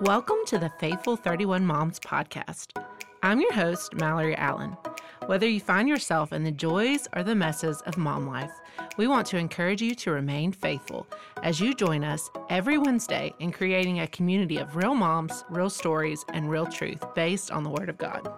Welcome to the Faithful 31 Moms podcast. I'm your host, Mallory Allen. Whether you find yourself in the joys or the messes of mom life, we want to encourage you to remain faithful as you join us every Wednesday in creating a community of real moms, real stories, and real truth based on the Word of God.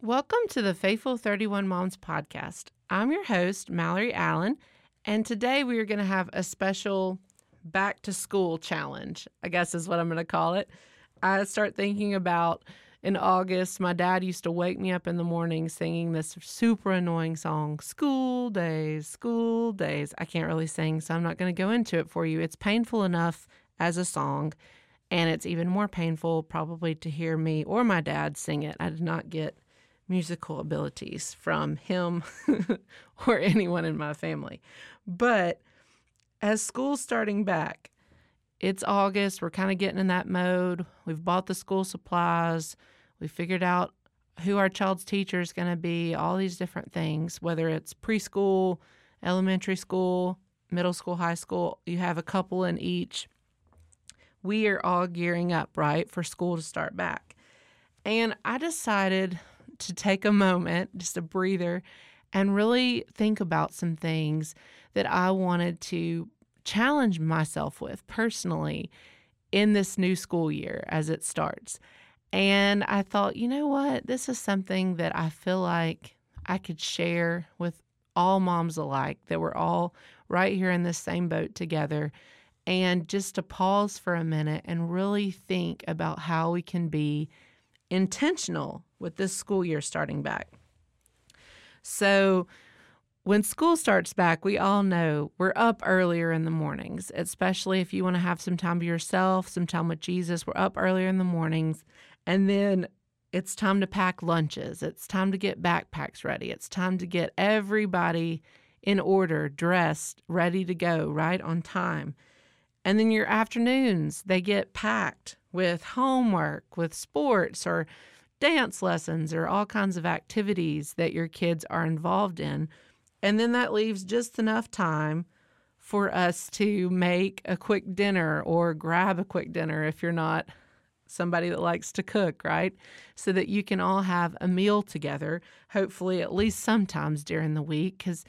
Welcome to the Faithful 31 Moms podcast. I'm your host, Mallory Allen, and today we are going to have a special back to school challenge, I guess is what I'm going to call it. I start thinking about in August, my dad used to wake me up in the morning singing this super annoying song, School Days, School Days. I can't really sing, so I'm not going to go into it for you. It's painful enough as a song, and it's even more painful probably to hear me or my dad sing it. I did not get musical abilities from him or anyone in my family. But as school's starting back, it's August. We're kind of getting in that mode. We've bought the school supplies. We figured out who our child's teacher is going to be, all these different things, whether it's preschool, elementary school, middle school, high school. You have a couple in each. We are all gearing up, right, for school to start back. And I decided to take a moment, just a breather, and really think about some things that I wanted to challenge myself with personally in this new school year as it starts. And I thought, you know what? This is something that I feel like I could share with all moms alike, that we're all right here in this same boat together. And just to pause for a minute and really think about how we can be intentional with this school year starting back. So, when school starts back, we all know we're up earlier in the mornings, especially if you want to have some time to yourself, some time with Jesus. We're up earlier in the mornings. And then it's time to pack lunches. It's time to get backpacks ready. It's time to get everybody in order, dressed, ready to go, right on time. And then your afternoons, they get packed with homework, with sports or dance lessons or all kinds of activities that your kids are involved in and then that leaves just enough time for us to make a quick dinner or grab a quick dinner if you're not somebody that likes to cook, right? So that you can all have a meal together, hopefully at least sometimes during the week, because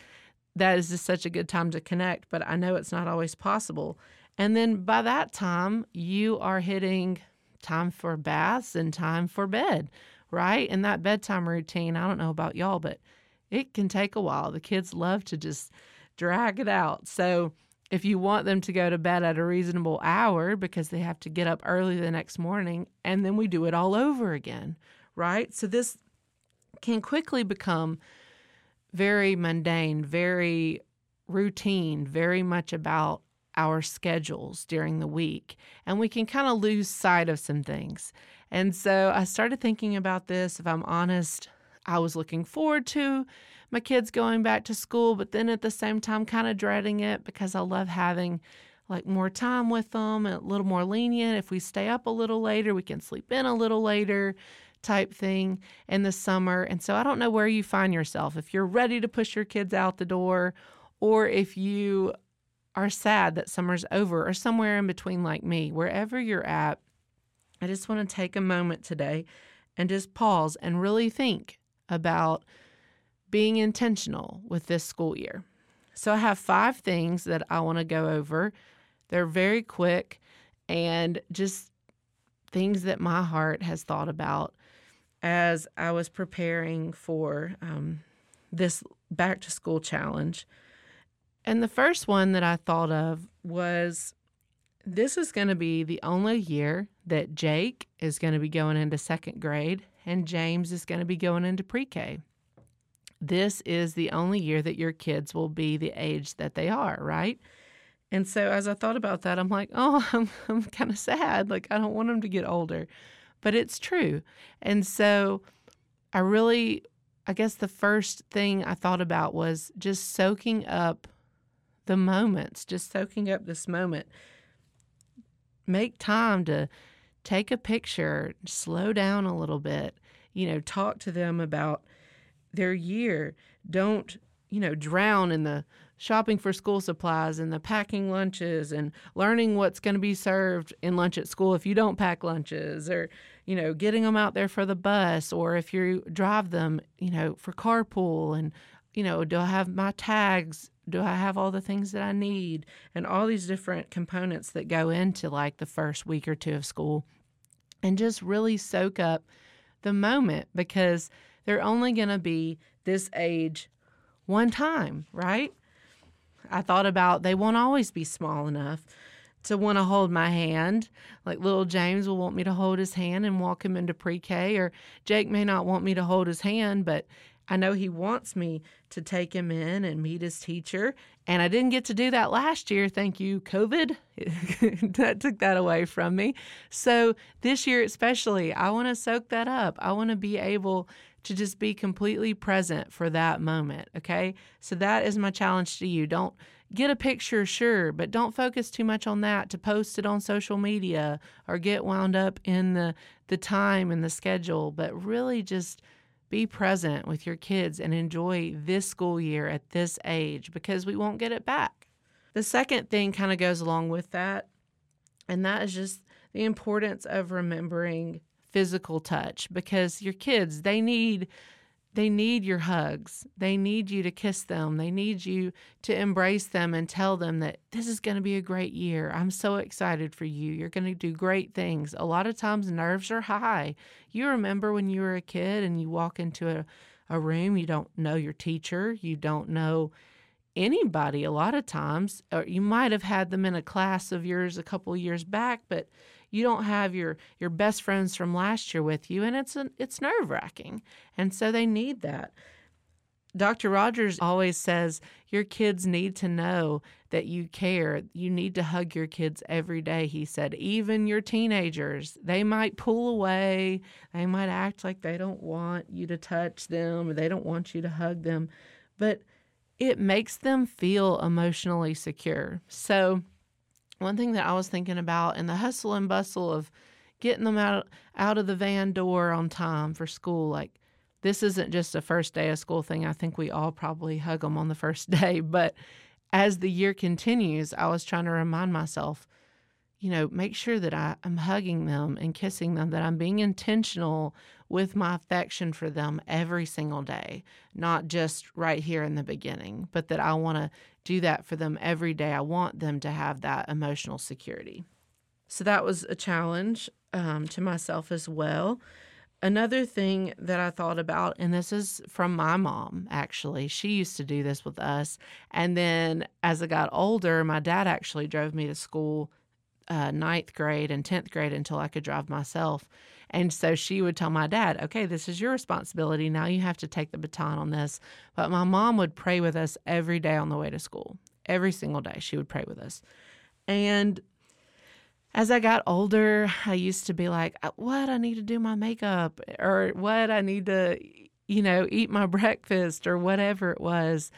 that is just such a good time to connect. But I know it's not always possible. And then by that time, you are hitting time for baths and time for bed, right? And that bedtime routine, I don't know about y'all, but it can take a while. The kids love to just drag it out. So if you want them to go to bed at a reasonable hour because they have to get up early the next morning, and then we do it all over again, right? So this can quickly become very mundane, very routine, very much about our schedules during the week. And we can kind of lose sight of some things. And so I started thinking about this. If I'm honest, I was looking forward to my kids going back to school, but then at the same time, kind of dreading it because I love having like more time with them and a little more lenient. If we stay up a little later, we can sleep in a little later type thing in the summer. And so I don't know where you find yourself. If you're ready to push your kids out the door, or if you are sad that summer's over, or somewhere in between like me, wherever you're at, I just want to take a moment today and just pause and really think about being intentional with this school year. So I have five things that I want to go over. They're very quick and just things that my heart has thought about as I was preparing for um, this back to school challenge. And the first one that I thought of was this is going to be the only year that Jake is going to be going into second grade and James is going to be going into pre K. This is the only year that your kids will be the age that they are, right? And so as I thought about that, I'm like, oh, I'm, I'm kind of sad. Like, I don't want them to get older. But it's true. And so I really, I guess the first thing I thought about was just soaking up the moments, just soaking up this moment. Make time to take a picture, slow down a little bit, you know, talk to them about their year. Don't, you know, drown in the shopping for school supplies and the packing lunches and learning what's going to be served in lunch at school if you don't pack lunches or you know getting them out there for the bus or if you drive them you know for carpool and you know do i have my tags do i have all the things that i need and all these different components that go into like the first week or two of school and just really soak up the moment because they're only going to be this age one time, right? I thought about they won't always be small enough to want to hold my hand. Like little James will want me to hold his hand and walk him into pre K, or Jake may not want me to hold his hand, but I know he wants me to take him in and meet his teacher. And I didn't get to do that last year. Thank you, COVID. that took that away from me. So this year, especially, I want to soak that up. I want to be able to just be completely present for that moment. Okay. So that is my challenge to you. Don't get a picture, sure, but don't focus too much on that to post it on social media or get wound up in the, the time and the schedule, but really just be present with your kids and enjoy this school year at this age because we won't get it back. The second thing kind of goes along with that, and that is just the importance of remembering physical touch because your kids they need they need your hugs. They need you to kiss them. They need you to embrace them and tell them that this is going to be a great year. I'm so excited for you. You're going to do great things. A lot of times, nerves are high. You remember when you were a kid and you walk into a, a room, you don't know your teacher, you don't know anybody a lot of times, or you might have had them in a class of yours a couple years back, but you don't have your your best friends from last year with you and it's an, it's nerve-wracking and so they need that Dr. Rogers always says your kids need to know that you care. You need to hug your kids every day, he said. Even your teenagers, they might pull away. They might act like they don't want you to touch them or they don't want you to hug them, but it makes them feel emotionally secure. So, one thing that I was thinking about in the hustle and bustle of getting them out out of the van door on time for school, like this isn't just a first day of school thing. I think we all probably hug them on the first day, but as the year continues, I was trying to remind myself, you know, make sure that I, am hugging them and kissing them, that I'm being intentional with my affection for them every single day, not just right here in the beginning, but that I want to do that for them every day. I want them to have that emotional security. So that was a challenge um, to myself as well. Another thing that I thought about, and this is from my mom actually, she used to do this with us. And then as I got older, my dad actually drove me to school uh, ninth grade and 10th grade until I could drive myself. And so she would tell my dad, okay, this is your responsibility. Now you have to take the baton on this. But my mom would pray with us every day on the way to school. Every single day, she would pray with us. And as I got older, I used to be like, uh, what? I need to do my makeup or what? I need to, you know, eat my breakfast or whatever it was.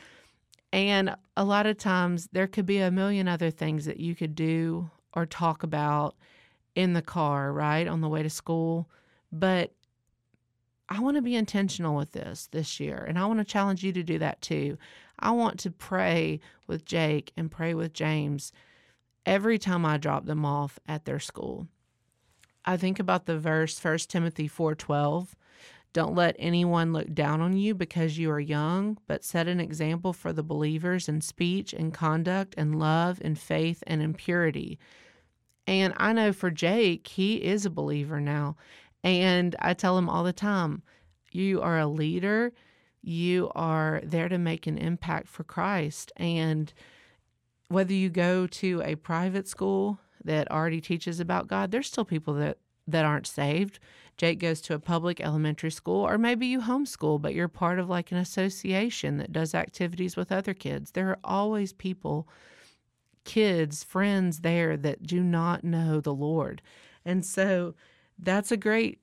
And a lot of times there could be a million other things that you could do or talk about in the car, right, on the way to school. But I want to be intentional with this this year, and I want to challenge you to do that too. I want to pray with Jake and pray with James every time I drop them off at their school. I think about the verse 1 Timothy 4:12. Don't let anyone look down on you because you are young, but set an example for the believers in speech and conduct and love and faith and in purity. And I know for Jake, he is a believer now. And I tell him all the time, you are a leader. You are there to make an impact for Christ. And whether you go to a private school that already teaches about God, there's still people that, that aren't saved. Jake goes to a public elementary school, or maybe you homeschool, but you're part of like an association that does activities with other kids. There are always people kids, friends there that do not know the Lord. And so that's a great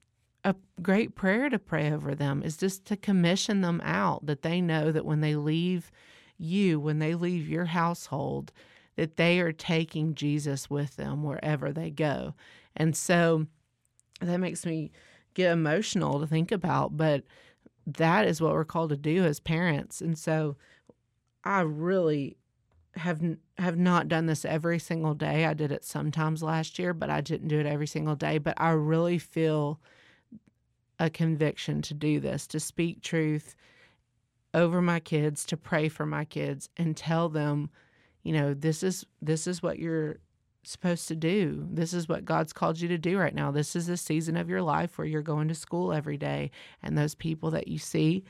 a great prayer to pray over them is just to commission them out that they know that when they leave you, when they leave your household, that they are taking Jesus with them wherever they go. And so that makes me get emotional to think about, but that is what we're called to do as parents. And so I really have have not done this every single day. I did it sometimes last year, but I didn't do it every single day, but I really feel a conviction to do this, to speak truth over my kids, to pray for my kids and tell them, you know, this is this is what you're supposed to do. This is what God's called you to do right now. This is a season of your life where you're going to school every day and those people that you see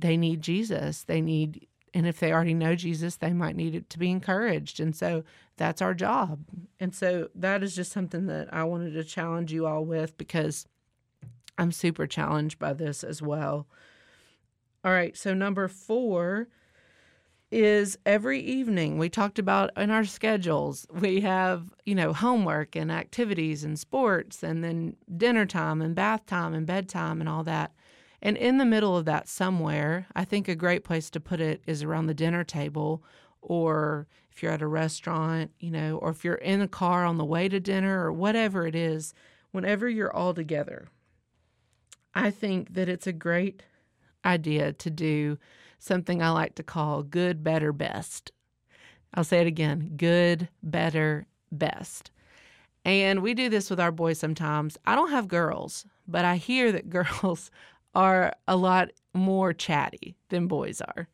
they need Jesus. They need and if they already know Jesus, they might need it to be encouraged. And so that's our job. And so that is just something that I wanted to challenge you all with because I'm super challenged by this as well. All right, so number four is every evening we talked about in our schedules. We have you know homework and activities and sports and then dinner time and bath time and bedtime and all that. And in the middle of that somewhere i think a great place to put it is around the dinner table or if you're at a restaurant you know or if you're in a car on the way to dinner or whatever it is whenever you're all together I think that it's a great idea to do something I like to call good, better, best. I'll say it again good, better, best. And we do this with our boys sometimes. I don't have girls, but I hear that girls are a lot more chatty than boys are.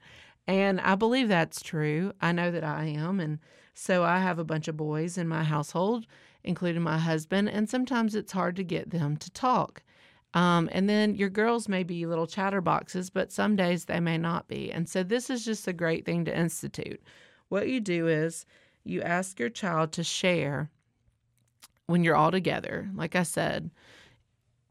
And I believe that's true. I know that I am. And so I have a bunch of boys in my household, including my husband. And sometimes it's hard to get them to talk. Um, and then your girls may be little chatterboxes, but some days they may not be. And so this is just a great thing to institute. What you do is you ask your child to share when you're all together. Like I said,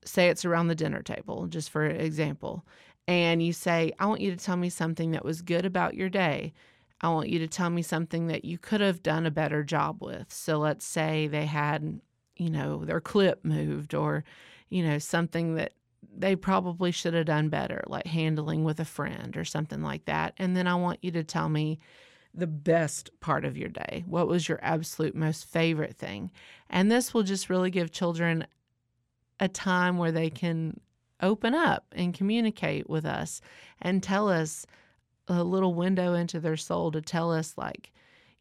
say it's around the dinner table, just for example. And you say, I want you to tell me something that was good about your day. I want you to tell me something that you could have done a better job with. So let's say they had, you know, their clip moved or you know, something that they probably should have done better, like handling with a friend or something like that. And then I want you to tell me the best part of your day. What was your absolute most favorite thing? And this will just really give children a time where they can open up and communicate with us and tell us a little window into their soul to tell us, like,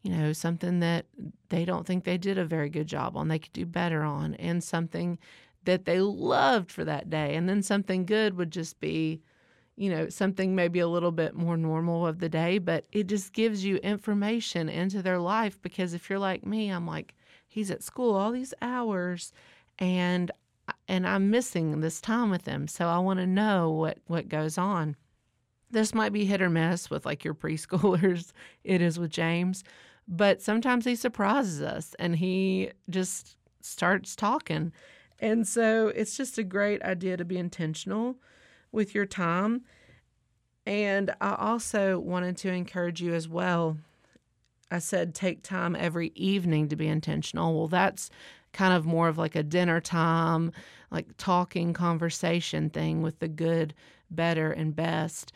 you know, something that they don't think they did a very good job on, they could do better on, and something that they loved for that day. And then something good would just be, you know, something maybe a little bit more normal of the day, but it just gives you information into their life because if you're like me, I'm like, he's at school all these hours and and I'm missing this time with him. So I want to know what what goes on. This might be hit or miss with like your preschoolers. it is with James, but sometimes he surprises us and he just starts talking and so it's just a great idea to be intentional with your time. And I also wanted to encourage you as well. I said take time every evening to be intentional. Well, that's kind of more of like a dinner time, like talking conversation thing with the good, better, and best.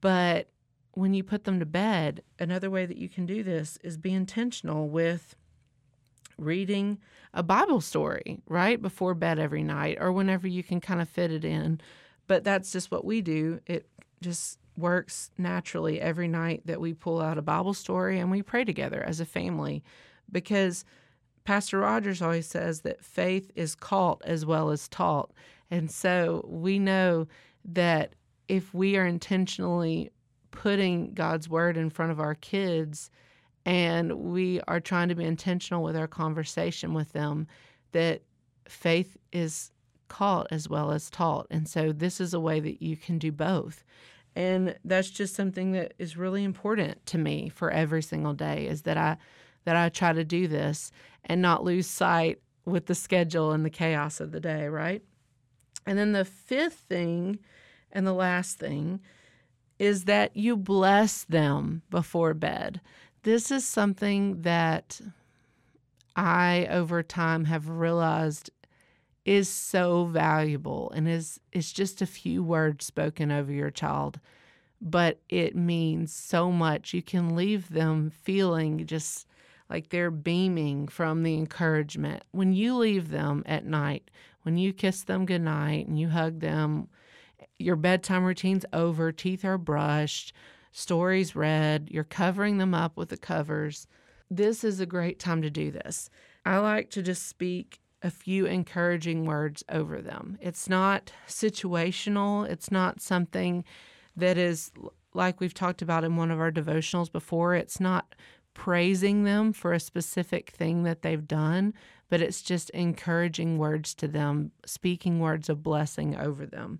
But when you put them to bed, another way that you can do this is be intentional with reading a Bible story right before bed every night or whenever you can kind of fit it in. But that's just what we do. It just works naturally every night that we pull out a Bible story and we pray together as a family because Pastor Rogers always says that faith is caught as well as taught. And so we know that if we are intentionally putting God's word in front of our kids, and we are trying to be intentional with our conversation with them that faith is caught as well as taught. And so this is a way that you can do both. And that's just something that is really important to me for every single day is that I that I try to do this and not lose sight with the schedule and the chaos of the day, right? And then the fifth thing and the last thing is that you bless them before bed this is something that I, over time, have realized is so valuable and is it's just a few words spoken over your child but it means so much. You can leave them feeling just like they're beaming from the encouragement. When you leave them at night when you kiss them goodnight and you hug them your bedtime routine's over teeth are brushed stories read, you're covering them up with the covers. This is a great time to do this. I like to just speak a few encouraging words over them. It's not situational, it's not something that is like we've talked about in one of our devotionals before. It's not praising them for a specific thing that they've done, but it's just encouraging words to them, speaking words of blessing over them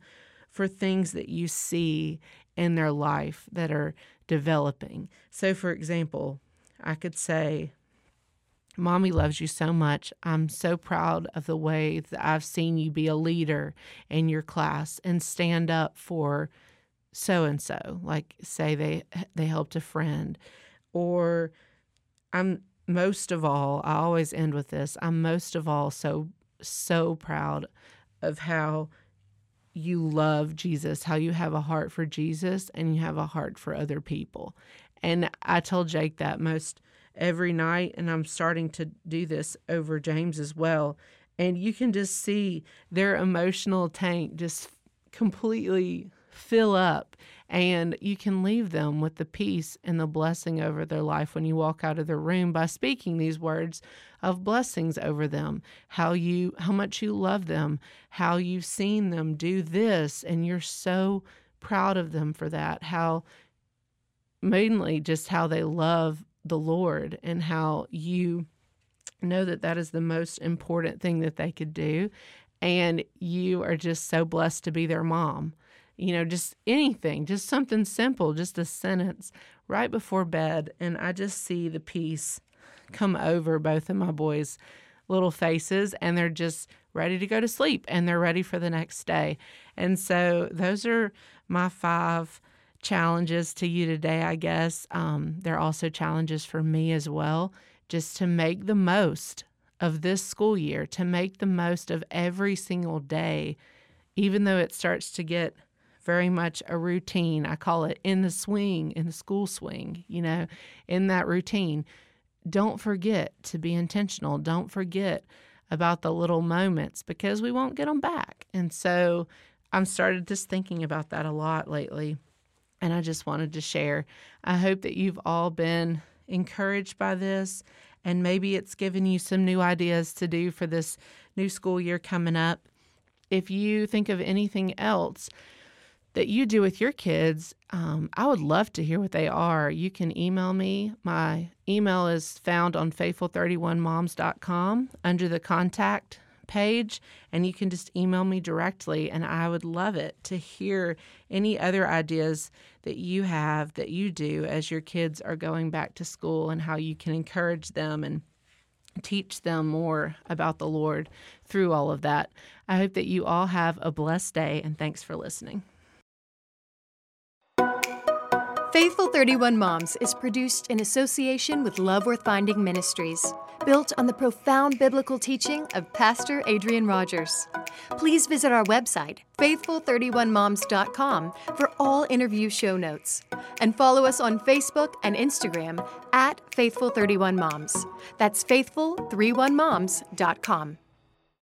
for things that you see in their life that are developing. So, for example, I could say, Mommy loves you so much. I'm so proud of the way that I've seen you be a leader in your class and stand up for so and so. Like say they they helped a friend or I'm most of all, I always end with this. I'm most of all so so proud of how you love Jesus, how you have a heart for Jesus and you have a heart for other people. And I told Jake that most every night, and I'm starting to do this over James as well. And you can just see their emotional tank just completely fill up, and you can leave them with the peace and the blessing over their life when you walk out of the room by speaking these words of blessings over them how you how much you love them how you've seen them do this and you're so proud of them for that how mainly just how they love the Lord and how you know that that is the most important thing that they could do. And you are just so blessed to be their mom. You know, just anything, just something simple, just a sentence right before bed. And I just see the peace come over both of my boys' little faces, and they're just ready to go to sleep and they're ready for the next day. And so, those are my five challenges to you today, I guess. Um, there are also challenges for me as well, just to make the most of this school year, to make the most of every single day, even though it starts to get very much a routine. I call it in the swing, in the school swing, you know, in that routine. Don't forget to be intentional. Don't forget about the little moments because we won't get them back. And so I'm started just thinking about that a lot lately and I just wanted to share. I hope that you've all been encouraged by this, and maybe it's given you some new ideas to do for this new school year coming up. If you think of anything else that you do with your kids, um, I would love to hear what they are. You can email me. My email is found on faithful31moms.com under the contact page and you can just email me directly and I would love it to hear any other ideas that you have that you do as your kids are going back to school and how you can encourage them and teach them more about the Lord through all of that. I hope that you all have a blessed day and thanks for listening. Faithful 31 Moms is produced in association with Love Worth Finding Ministries, built on the profound biblical teaching of Pastor Adrian Rogers. Please visit our website, faithful31moms.com, for all interview show notes. And follow us on Facebook and Instagram at Faithful31Moms. That's faithful31moms.com.